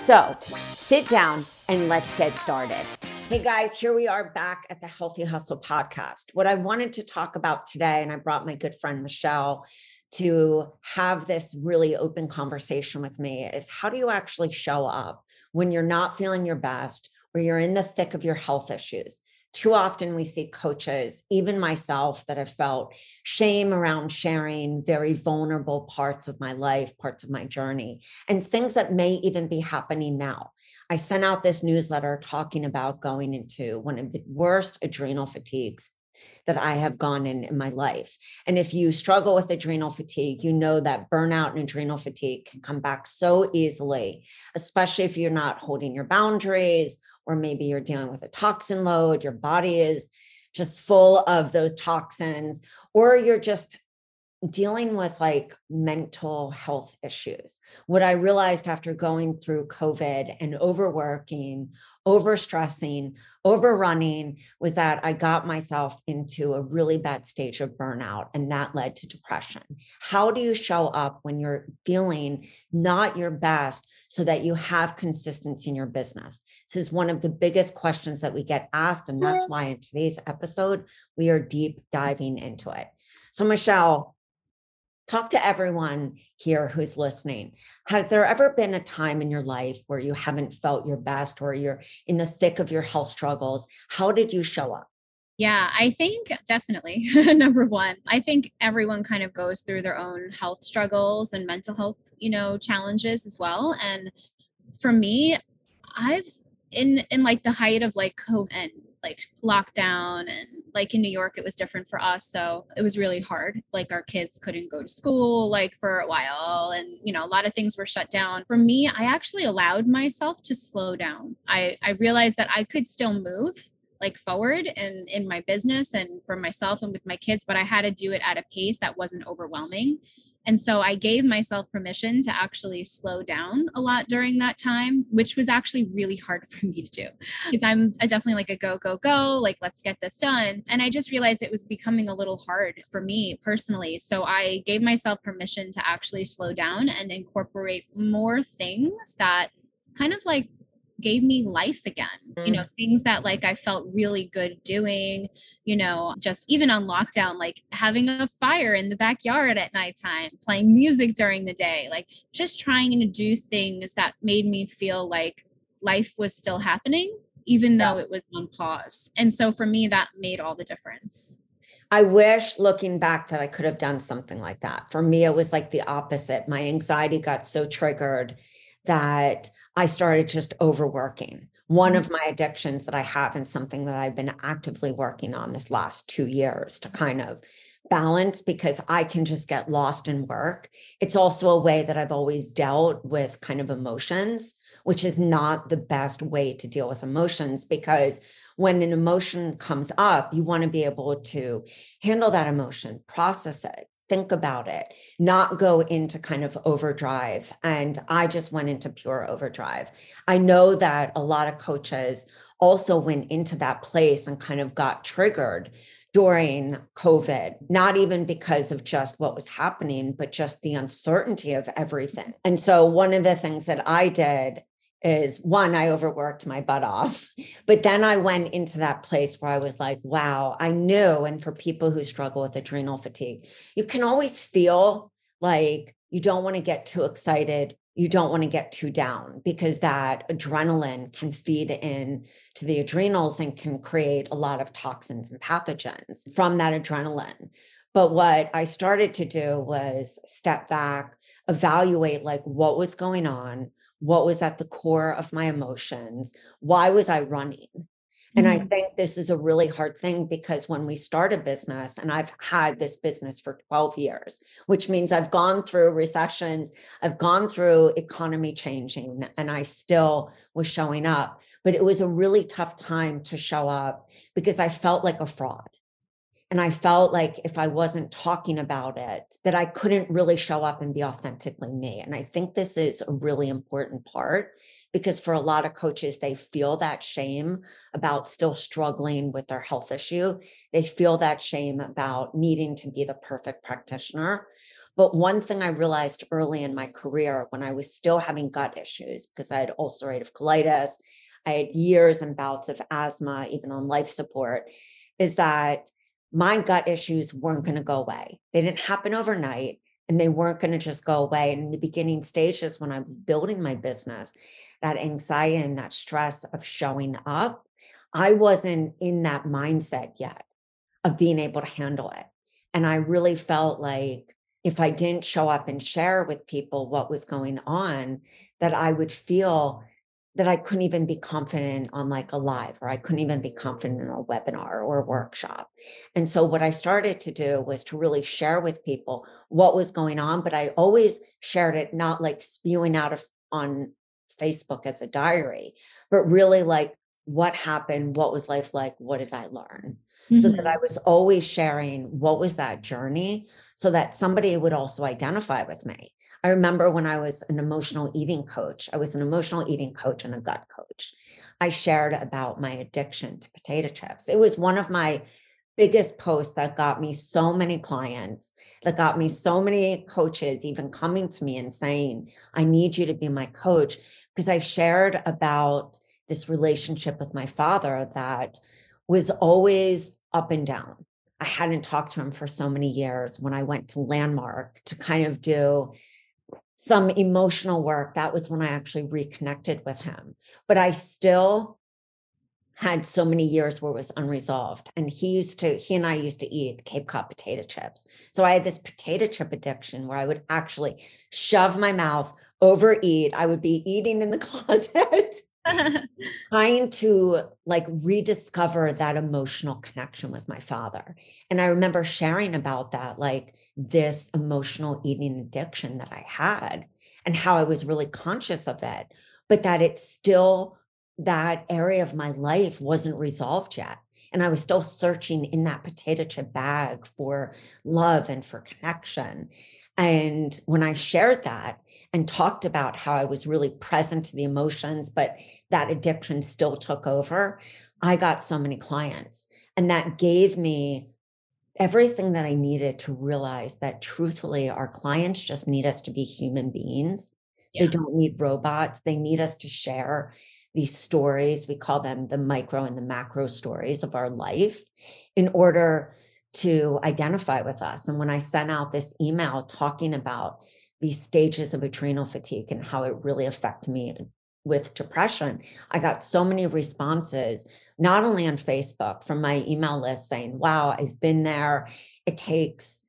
So sit down and let's get started. Hey guys, here we are back at the Healthy Hustle podcast. What I wanted to talk about today, and I brought my good friend Michelle to have this really open conversation with me, is how do you actually show up when you're not feeling your best or you're in the thick of your health issues? Too often we see coaches, even myself, that have felt shame around sharing very vulnerable parts of my life, parts of my journey, and things that may even be happening now. I sent out this newsletter talking about going into one of the worst adrenal fatigues that I have gone in in my life. And if you struggle with adrenal fatigue, you know that burnout and adrenal fatigue can come back so easily, especially if you're not holding your boundaries or maybe you're dealing with a toxin load, your body is just full of those toxins, or you're just dealing with like mental health issues. What I realized after going through COVID and overworking, overstressing, overrunning was that I got myself into a really bad stage of burnout and that led to depression. How do you show up when you're feeling not your best so that you have consistency in your business? This is one of the biggest questions that we get asked. And that's mm. why in today's episode, we are deep diving into it. So, Michelle, talk to everyone here who's listening. Has there ever been a time in your life where you haven't felt your best or you're in the thick of your health struggles? How did you show up? Yeah, I think definitely. Number one, I think everyone kind of goes through their own health struggles and mental health, you know, challenges as well. And for me, I've in in like the height of like COVID and like lockdown and like in New York it was different for us so it was really hard. Like our kids couldn't go to school like for a while and you know a lot of things were shut down. For me I actually allowed myself to slow down. I I realized that I could still move like forward and in my business and for myself and with my kids but I had to do it at a pace that wasn't overwhelming and so I gave myself permission to actually slow down a lot during that time, which was actually really hard for me to do because I'm definitely like a go, go, go, like, let's get this done. And I just realized it was becoming a little hard for me personally. So I gave myself permission to actually slow down and incorporate more things that kind of like gave me life again. Mm. You know, mm. things that like I felt really good doing, you know, just even on lockdown, like having a fire in the backyard at nighttime, playing music during the day, like just trying to do things that made me feel like life was still happening, even though it was on pause. And so for me, that made all the difference. I wish looking back that I could have done something like that. For me, it was like the opposite. My anxiety got so triggered that I started just overworking. One of mm-hmm. my addictions that I have, and something that I've been actively working on this last two years to kind of balance because I can just get lost in work. It's also a way that I've always dealt with kind of emotions, which is not the best way to deal with emotions because when an emotion comes up, you want to be able to handle that emotion, process it, think about it, not go into kind of overdrive. And I just went into pure overdrive. I know that a lot of coaches also went into that place and kind of got triggered during COVID, not even because of just what was happening, but just the uncertainty of everything. And so, one of the things that I did is one, I overworked my butt off. But then I went into that place where I was like, wow, I knew. And for people who struggle with adrenal fatigue, you can always feel like you don't want to get too excited you don't want to get too down because that adrenaline can feed in to the adrenals and can create a lot of toxins and pathogens from that adrenaline. But what I started to do was step back, evaluate like what was going on, what was at the core of my emotions, why was I running? And I mm-hmm. think this is a really hard thing because when we start a business, and I've had this business for 12 years, which means I've gone through recessions, I've gone through economy changing, and I still was showing up. But it was a really tough time to show up because I felt like a fraud. And I felt like if I wasn't talking about it, that I couldn't really show up and be authentically me. And I think this is a really important part because for a lot of coaches, they feel that shame about still struggling with their health issue. They feel that shame about needing to be the perfect practitioner. But one thing I realized early in my career when I was still having gut issues because I had ulcerative colitis, I had years and bouts of asthma, even on life support, is that my gut issues weren't going to go away. They didn't happen overnight and they weren't going to just go away. And in the beginning stages, when I was building my business, that anxiety and that stress of showing up, I wasn't in that mindset yet of being able to handle it. And I really felt like if I didn't show up and share with people what was going on, that I would feel that I couldn't even be confident on like a live or I couldn't even be confident in a webinar or a workshop. And so what I started to do was to really share with people what was going on, but I always shared it not like spewing out of on Facebook as a diary, but really like what happened, what was life like, what did I learn? Mm-hmm. So that mm-hmm. I was always sharing what was that journey so that somebody would also identify with me. I remember when I was an emotional eating coach, I was an emotional eating coach and a gut coach. I shared about my addiction to potato chips. It was one of my biggest posts that got me so many clients, that got me so many coaches even coming to me and saying, I need you to be my coach. Because I shared about this relationship with my father that was always up and down. I hadn't talked to him for so many years. When I went to Landmark to kind of do some emotional work, that was when I actually reconnected with him. But I still had so many years where it was unresolved. And he used to, he and I used to eat Cape Cod potato chips. So I had this potato chip addiction where I would actually shove my mouth, overeat. I would be eating in the closet trying to like rediscover that emotional connection with my father. And I remember sharing about that, like this emotional eating addiction that I had and how I was really conscious of it, but that it's still that area of my life wasn't resolved yet. And I was still searching in that potato chip bag for love and for connection. And when I shared that and talked about how I was really present to the emotions, but that addiction still took over, I got so many clients. And that gave me everything that I needed to realize that truthfully, our clients just need us to be human beings. Yeah. They don't need robots. They need us to share these stories. We call them the micro and the macro stories of our life in order to identify with us. And when I sent out this email talking about these stages of adrenal fatigue and how it really affected me with depression, I got so many responses, not only on Facebook from my email list saying, wow, I've been there. It takes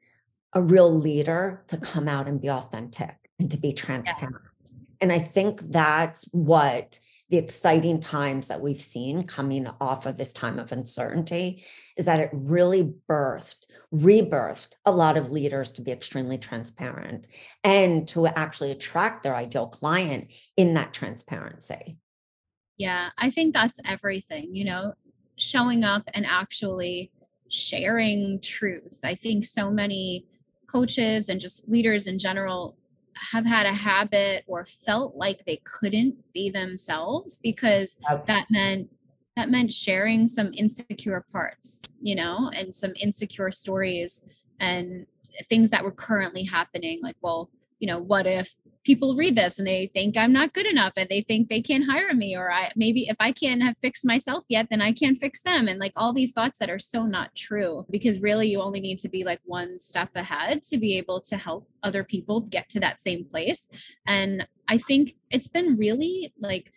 a real leader to come out and be authentic and to be transparent. Yeah. And I think that's what the exciting times that we've seen coming off of this time of uncertainty is that it really birthed, rebirthed a lot of leaders to be extremely transparent and to actually attract their ideal client in that transparency. Yeah, I think that's everything, you know, showing up and actually sharing truth. I think so many coaches and just leaders in general have had a habit or felt like they couldn't be themselves because that meant that meant sharing some insecure parts you know and some insecure stories and things that were currently happening like well you know what if people read this and they think I'm not good enough and they think they can't hire me or I maybe if I can't have fixed myself yet then I can't fix them and like all these thoughts that are so not true because really you only need to be like one step ahead to be able to help other people get to that same place and I think it's been really like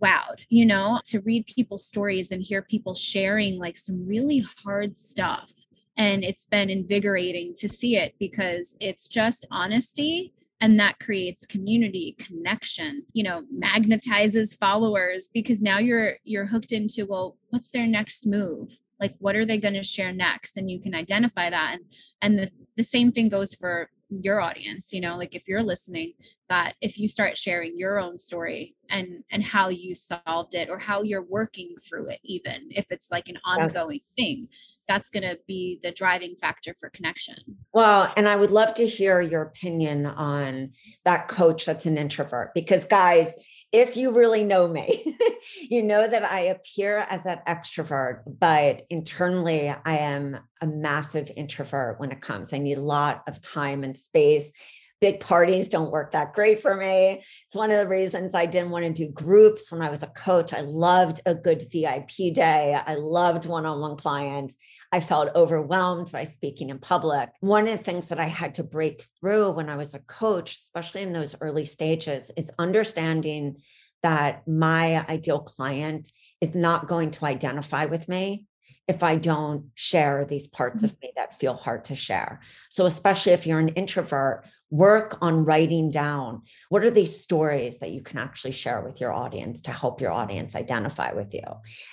wowed, you know, to read people's stories and hear people sharing like some really hard stuff. And it's been invigorating to see it because it's just honesty and that creates community connection you know magnetizes followers because now you're you're hooked into well what's their next move? Like what are they going to share next? And you can identify that. And and the, the same thing goes for your audience you know like if you're listening that if you start sharing your own story and and how you solved it or how you're working through it even if it's like an ongoing yeah. thing that's going to be the driving factor for connection well and i would love to hear your opinion on that coach that's an introvert because guys if you really know me, you know that I appear as that extrovert, but internally I am a massive introvert when it comes. I need a lot of time and space big parties don't work that great for me. It's one of the reasons I didn't want to do groups when I was a coach. I loved a good VIP day. I loved one on one clients. I felt overwhelmed by speaking in public. One of the things that I had to break through when I was a coach, especially in those early stages, is understanding that my ideal client is not going to identify with me if I don't share these parts of mm-hmm. me that feel hard to share. So, especially if you're an introvert, work on writing down what are these stories that you can actually share with your audience to help your audience identify with you.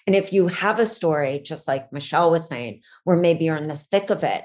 And if you have a story, just like Michelle was saying, where maybe you're in the thick of it,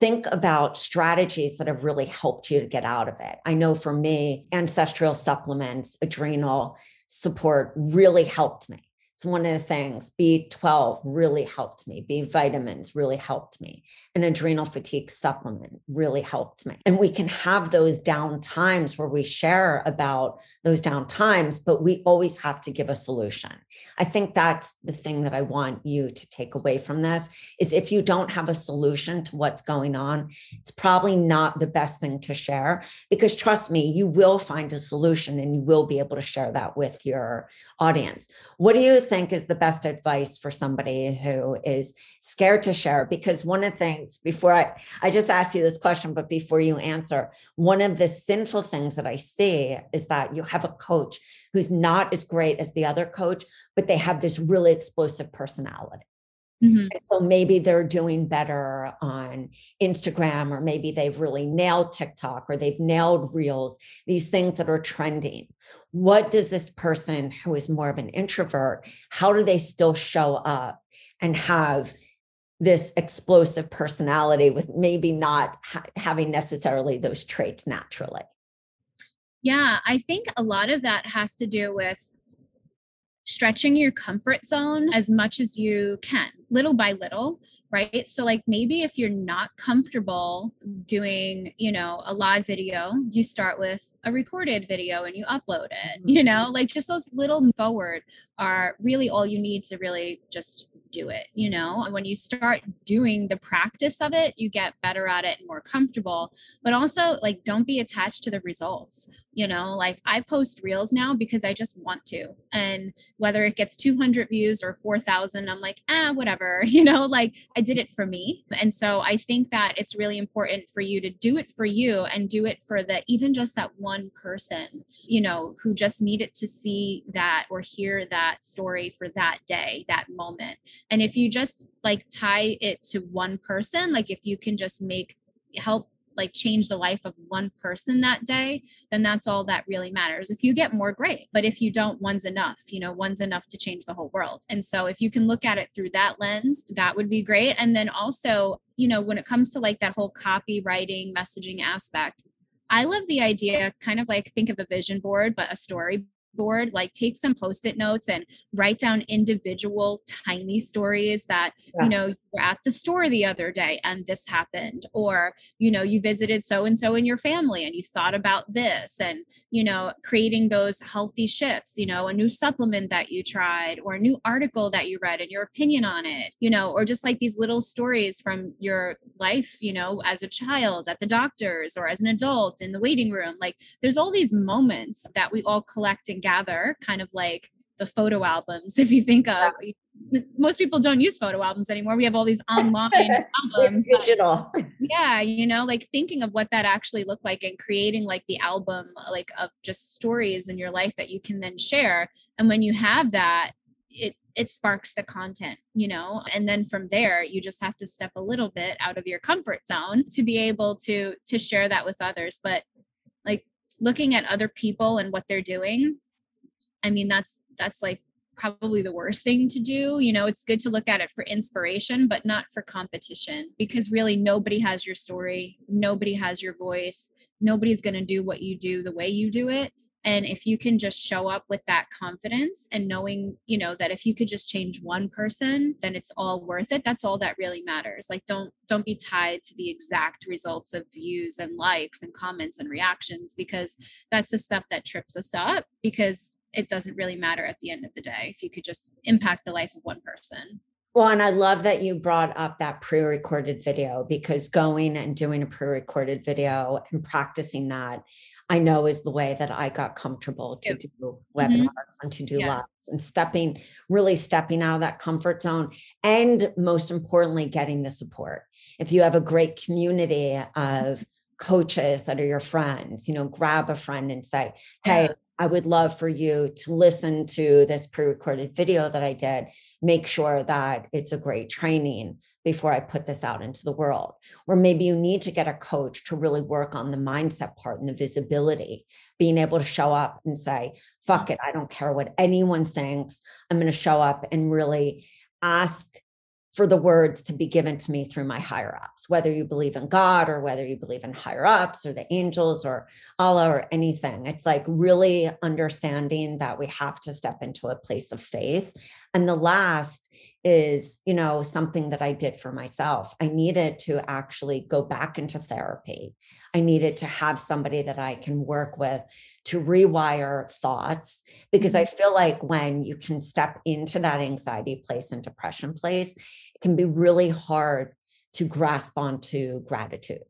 think about strategies that have really helped you to get out of it. I know for me, ancestral supplements, adrenal support really helped me. It's one of the things. B12 really helped me. B vitamins really helped me. An adrenal fatigue supplement really helped me. And we can have those down times where we share about those down times, but we always have to give a solution. I think that's the thing that I want you to take away from this is if you don't have a solution to what's going on, it's probably not the best thing to share because trust me, you will find a solution and you will be able to share that with your audience. What do you think is the best advice for somebody who is scared to share? Because one of the things before I, I just asked you this question, but before you answer, one of the sinful things that I see is that you have a coach who's not as great as the other coach, but they have this really explosive personality. Mm-hmm. so maybe they're doing better on Instagram, or maybe they've really nailed TikTok or they've nailed Reels, these things that are trending. What does this person who is more of an introvert, how do they still show up and have this explosive personality with maybe not ha- having necessarily those traits naturally? Yeah, I think a lot of that has to do with stretching your comfort zone as much as you can, little by little, right? So, like maybe if you're not comfortable doing, you know, a live video, you start with a recorded video and you upload it, you know, mm-hmm. like just those little forward are really all you need to really just do it, you know? And when you start doing the practice of it, you get better at it and more comfortable. But also, like, don't be attached to the results, you know? Like, I post reels now because I just want to. And whether it gets 200 views or 4,000, I'm like, ah, whatever, you know? Like, I did it for me. And so I think that it's really important for you to do it for you and do it for the even just that one person, you know, who just needed to see that or hear that story for that day, that moment. And if you just like tie it to one person, like if you can just make help like change the life of one person that day, then that's all that really matters. If you get more, great. But if you don't, one's enough. You know, one's enough to change the whole world. And so if you can look at it through that lens, that would be great. And then also, you know, when it comes to like that whole copywriting, messaging aspect, I love the idea, kind of like think of a vision board, but a story board like take some post-it notes and write down individual tiny stories that yeah. you know you were at the store the other day and this happened or you know you visited so and so in your family and you thought about this and you know creating those healthy shifts you know a new supplement that you tried or a new article that you read and your opinion on it you know or just like these little stories from your life you know as a child at the doctor's or as an adult in the waiting room like there's all these moments that we all collect and gather kind of like the photo albums if you think of most people don't use photo albums anymore. We have all these online albums digital. Yeah you know like thinking of what that actually looked like and creating like the album like of just stories in your life that you can then share. And when you have that it it sparks the content you know? And then from there you just have to step a little bit out of your comfort zone to be able to to share that with others. But like looking at other people and what they're doing i mean that's that's like probably the worst thing to do you know it's good to look at it for inspiration but not for competition because really nobody has your story nobody has your voice nobody's going to do what you do the way you do it and if you can just show up with that confidence and knowing you know that if you could just change one person then it's all worth it that's all that really matters like don't don't be tied to the exact results of views and likes and comments and reactions because that's the stuff that trips us up because it doesn't really matter at the end of the day if you could just impact the life of one person well, and I love that you brought up that pre recorded video because going and doing a pre recorded video and practicing that, I know is the way that I got comfortable to do mm-hmm. webinars mm-hmm. and to do yeah. lives and stepping, really stepping out of that comfort zone. And most importantly, getting the support. If you have a great community of coaches that are your friends, you know, grab a friend and say, Hey, yeah. I would love for you to listen to this pre recorded video that I did. Make sure that it's a great training before I put this out into the world. Or maybe you need to get a coach to really work on the mindset part and the visibility, being able to show up and say, fuck it, I don't care what anyone thinks. I'm going to show up and really ask for the words to be given to me through my higher ups, whether you believe in God or whether you believe in higher ups or the angels or Allah or anything. It's like really understanding that we have to step into a place of faith. And the last is, you know, something that I did for myself. I needed to actually go back into therapy. I needed to have somebody that I can work with to rewire thoughts because I mm-hmm. feel like when you can step into that anxiety place and depression place, it can be really hard to grasp onto gratitude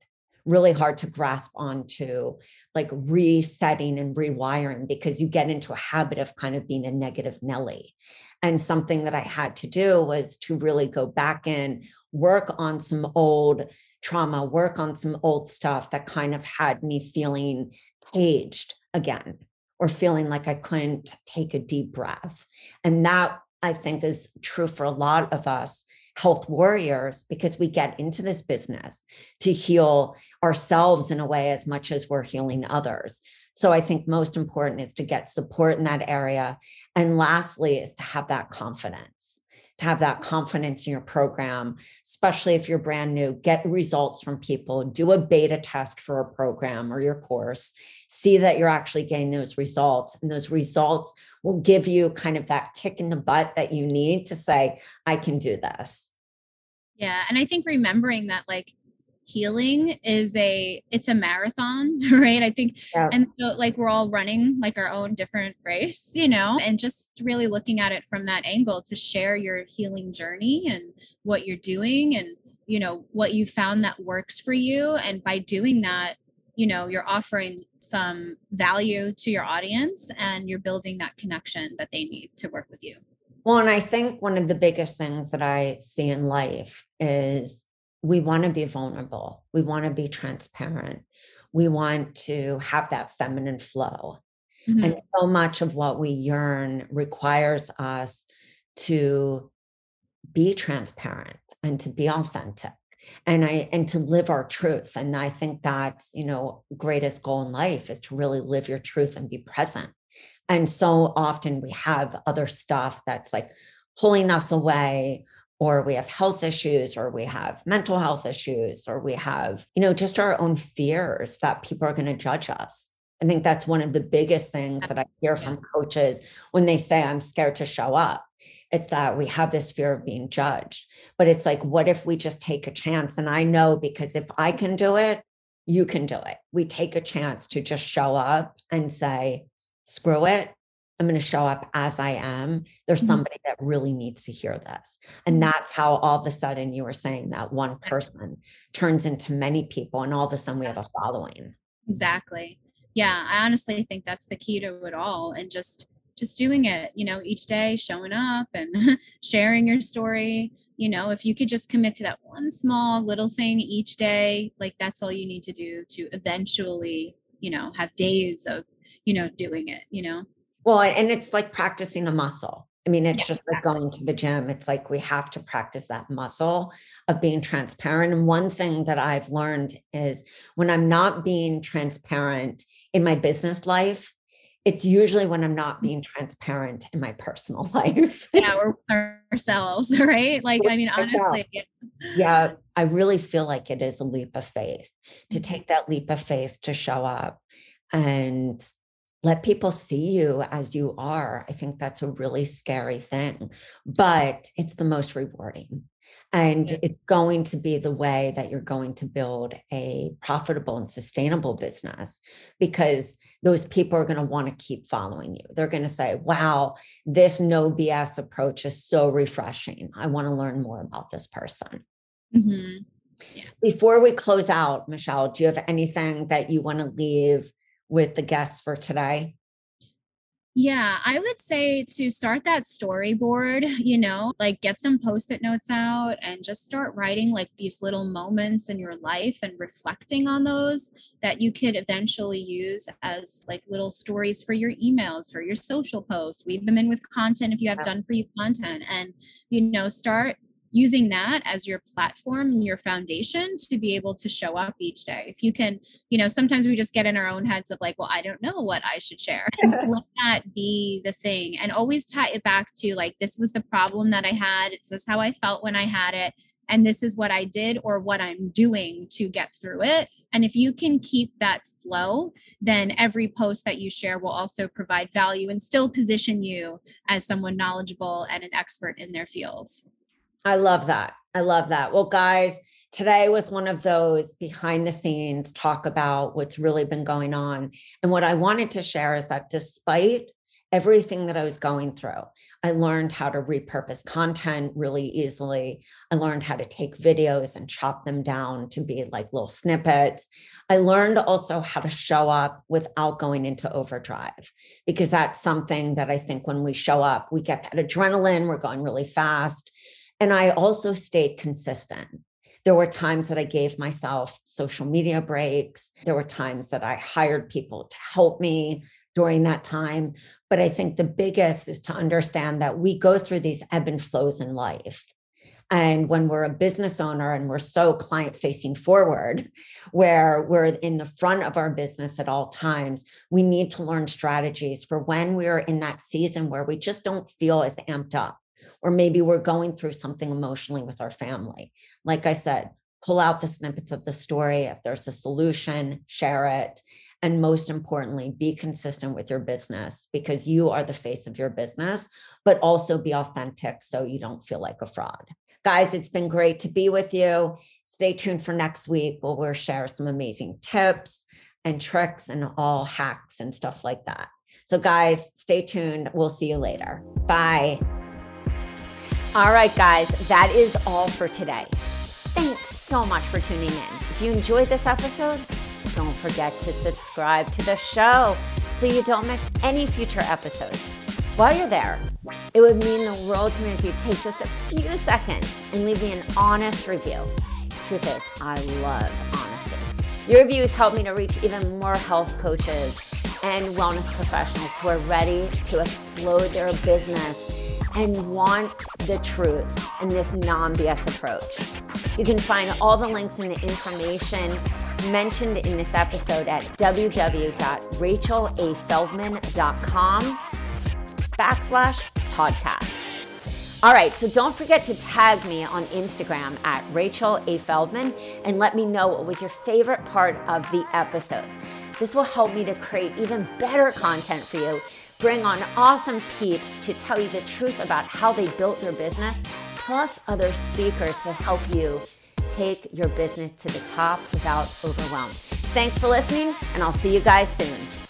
really hard to grasp onto like resetting and rewiring because you get into a habit of kind of being a negative Nelly. And something that I had to do was to really go back in, work on some old trauma, work on some old stuff that kind of had me feeling caged again or feeling like I couldn't take a deep breath. And that I think is true for a lot of us health warriors because we get into this business to heal ourselves in a way as much as we're healing others. So I think most important is to get support in that area. And lastly, is to have that confidence to have that confidence in your program, especially if you're brand new, get results from people, do a beta test for a program or your course, see that you're actually getting those results. And those results will give you kind of that kick in the butt that you need to say, I can do this. Yeah. And I think remembering that, like, healing is a it's a marathon right? I think yeah. and so like we're all running like our own different race you know and just really looking at it from that angle to share your healing journey and what you're doing and you know what you found that works for you. And by doing that you know you're offering some value to your audience and you're building that connection that they need to work with you. Well and i think one of the biggest things that i see in life is we want to be vulnerable. We want to be transparent. We want to have that feminine flow. Mm-hmm. And so much of what we yearn requires us to be transparent and to be authentic and i and to live our truth and i think that's you know greatest goal in life is to really live your truth and be present and so often we have other stuff that's like pulling us away or we have health issues or we have mental health issues or we have you know just our own fears that people are going to judge us I think that's one of the biggest things that I hear from coaches when they say, I'm scared to show up. It's that we have this fear of being judged. But it's like, what if we just take a chance? And I know because if I can do it, you can do it. We take a chance to just show up and say, screw it. I'm going to show up as I am. There's mm-hmm. somebody that really needs to hear this. And mm-hmm. that's how all of a sudden you were saying that one person turns into many people, and all of a sudden we have a following. Exactly. Yeah. I honestly think that's the key to it all. And just, just doing it, you know, each day, showing up and sharing your story. You know, if you could just commit to that one small little thing each day, like that's all you need to do to eventually, you know, have days of, you know, doing it, you know? Well, and it's like practicing a muscle. I mean, it's yeah, just like going to the gym. It's like we have to practice that muscle of being transparent. And one thing that I've learned is when I'm not being transparent in my business life, it's usually when I'm not being transparent in my personal life. yeah, we're ourselves, right? Like, I mean, honestly. Yeah, I really feel like it is a leap of faith to mm-hmm. take that leap of faith to show up and let people see you as you are. I think that's a really scary thing, but it's the most rewarding. And yeah. it's going to be the way that you're going to build a profitable and sustainable business because those people are going to want to keep following you. They're going to say, wow, this no BS approach is so refreshing. I want to learn more about this person. Mm-hmm. Yeah. Before we close out, Michelle, do you have anything that you want to leave with the guests for today? Yeah, I would say to start that storyboard, you know, like get some post it notes out and just start writing like these little moments in your life and reflecting on those that you could eventually use as like little stories for your emails, for your social posts. Weave them in with content if you have done for you content and, you know, start using that as your platform and your foundation to be able to show up each day. If you can, you know, sometimes we just get in our own heads of like, well, I don't know what I should share. let that be the thing and always tie it back to like, this was the problem that I had. It's this how I felt when I had it. And this is what I did or what I'm doing to get through it. And if you can keep that flow, then every post that you share will also provide value and still position you as someone knowledgeable and an expert in their field. I love that. I love that. Well, guys, today was one of those behind the scenes talk about what's really been going on. And what I wanted to share is that despite everything that I was going through, I learned how to repurpose content really easily. I learned how to take videos and chop them down to be like little snippets. I learned also how to show up without going into overdrive, because that's something that I think when we show up, we get that adrenaline, we're going really fast and I also stayed consistent. There were times that I gave myself social media breaks. There were times that I hired people to help me during that time. But I think the biggest is to understand that we go through these ebb and flows in life. And when we're a business owner and we're so client facing forward, where we're in the front of our business at all times, we need to learn strategies for when we're in that season where we just don't feel as amped up or maybe we're going through something emotionally with our family. Like I said, pull out the snippets of the story. If there's a solution, share it. And most importantly, be consistent with your business because you are the face of your business, but also be authentic so you don't feel like a fraud. Guys, it's been great to be with you. Stay tuned for next week where we'll share some amazing tips and tricks and all hacks and stuff like that. So, guys, stay tuned. We'll see you later. Bye. All right, guys, that is all for today. Thanks so much for tuning in. If you enjoyed this episode, don't forget to subscribe to the show so you don't miss any future episodes. While you're there, it would mean the world to me if you take just a few seconds and leave me an honest review. Truth is, I love honesty. Your reviews help me to reach even more health coaches and wellness professionals who are ready to explode their business and want the truth in this non BS approach. You can find all the links and the information mentioned in this episode at www.rachelafeldman.com backslash podcast. All right, so don't forget to tag me on Instagram at Rachel A. Feldman and let me know what was your favorite part of the episode. This will help me to create even better content for you, bring on awesome peeps to tell you the truth about how they built their business, plus other speakers to help you take your business to the top without overwhelm. Thanks for listening, and I'll see you guys soon.